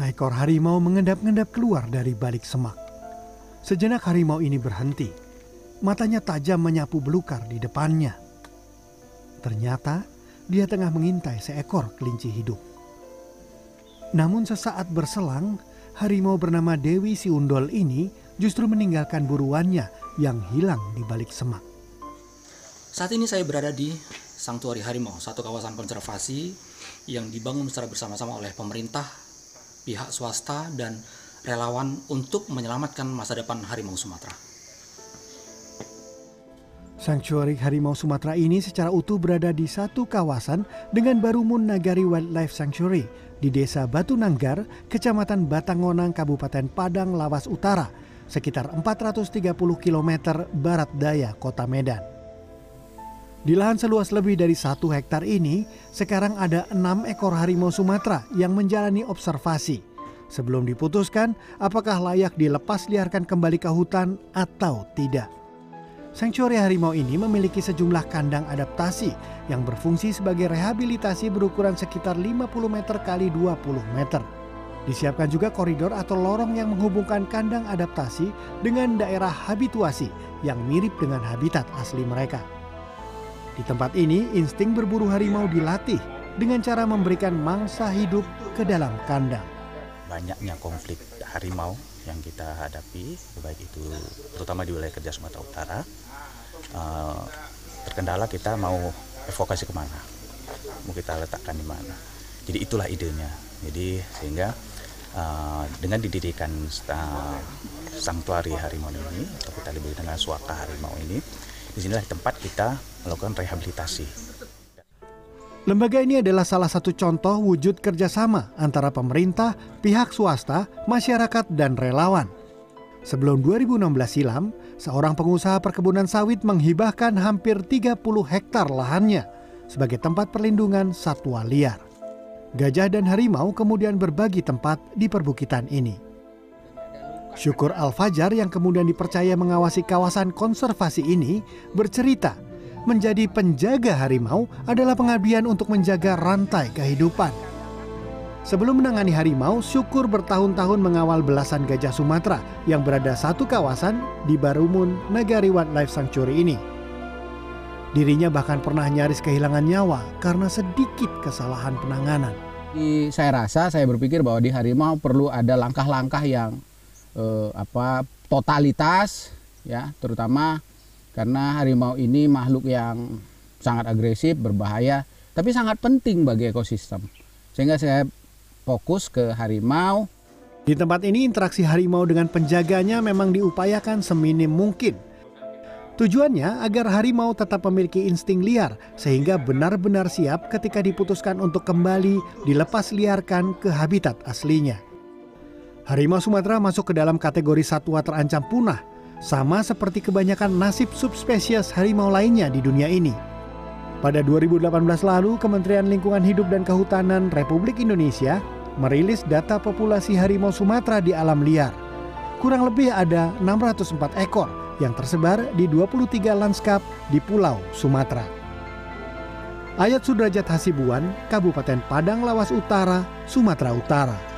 Seekor harimau mengendap-endap keluar dari balik semak. Sejenak harimau ini berhenti. Matanya tajam menyapu belukar di depannya. Ternyata dia tengah mengintai seekor kelinci hidup. Namun sesaat berselang, harimau bernama Dewi Siundol ini justru meninggalkan buruannya yang hilang di balik semak. Saat ini saya berada di Sanktuari Harimau, satu kawasan konservasi yang dibangun secara bersama-sama oleh pemerintah, pihak swasta, dan relawan untuk menyelamatkan masa depan harimau Sumatera. Sanktuari Harimau Sumatera ini secara utuh berada di satu kawasan dengan Barumun Nagari Wildlife Sanctuary di Desa Batu Nanggar, Kecamatan Batangonang, Kabupaten Padang, Lawas Utara, sekitar 430 km barat daya kota Medan. Di lahan seluas lebih dari satu hektar ini, sekarang ada enam ekor harimau Sumatera yang menjalani observasi. Sebelum diputuskan apakah layak dilepas liarkan kembali ke hutan atau tidak. Sanctuary harimau ini memiliki sejumlah kandang adaptasi yang berfungsi sebagai rehabilitasi berukuran sekitar 50 meter kali 20 meter. Disiapkan juga koridor atau lorong yang menghubungkan kandang adaptasi dengan daerah habituasi yang mirip dengan habitat asli mereka. Di tempat ini, insting berburu harimau dilatih dengan cara memberikan mangsa hidup ke dalam kandang. Banyaknya konflik harimau yang kita hadapi, baik itu terutama di wilayah kerja Sumatera Utara, uh, terkendala kita mau evokasi ke mana, mau kita letakkan di mana. Jadi itulah idenya. Jadi sehingga uh, dengan didirikan uh, sanktuari harimau ini, atau kita lebih dengan suaka harimau ini, di sinilah tempat kita melakukan rehabilitasi. Lembaga ini adalah salah satu contoh wujud kerjasama antara pemerintah, pihak swasta, masyarakat, dan relawan. Sebelum 2016 silam, seorang pengusaha perkebunan sawit menghibahkan hampir 30 hektar lahannya sebagai tempat perlindungan satwa liar. Gajah dan harimau kemudian berbagi tempat di perbukitan ini. Syukur Al-Fajar yang kemudian dipercaya mengawasi kawasan konservasi ini bercerita menjadi penjaga harimau adalah pengabdian untuk menjaga rantai kehidupan. Sebelum menangani harimau, Syukur bertahun-tahun mengawal belasan gajah Sumatera yang berada satu kawasan di Barumun, Nagari Wildlife Sanctuary ini. Dirinya bahkan pernah nyaris kehilangan nyawa karena sedikit kesalahan penanganan. Saya rasa saya berpikir bahwa di harimau perlu ada langkah-langkah yang eh, apa totalitas ya, terutama karena harimau ini makhluk yang sangat agresif, berbahaya, tapi sangat penting bagi ekosistem. Sehingga saya fokus ke harimau. Di tempat ini interaksi harimau dengan penjaganya memang diupayakan seminim mungkin. Tujuannya agar harimau tetap memiliki insting liar sehingga benar-benar siap ketika diputuskan untuk kembali dilepas liarkan ke habitat aslinya. Harimau Sumatera masuk ke dalam kategori satwa terancam punah sama seperti kebanyakan nasib subspesies harimau lainnya di dunia ini. Pada 2018 lalu, Kementerian Lingkungan Hidup dan Kehutanan Republik Indonesia merilis data populasi harimau Sumatera di alam liar. Kurang lebih ada 604 ekor yang tersebar di 23 lanskap di Pulau Sumatera. Ayat Sudrajat Hasibuan, Kabupaten Padang Lawas Utara, Sumatera Utara.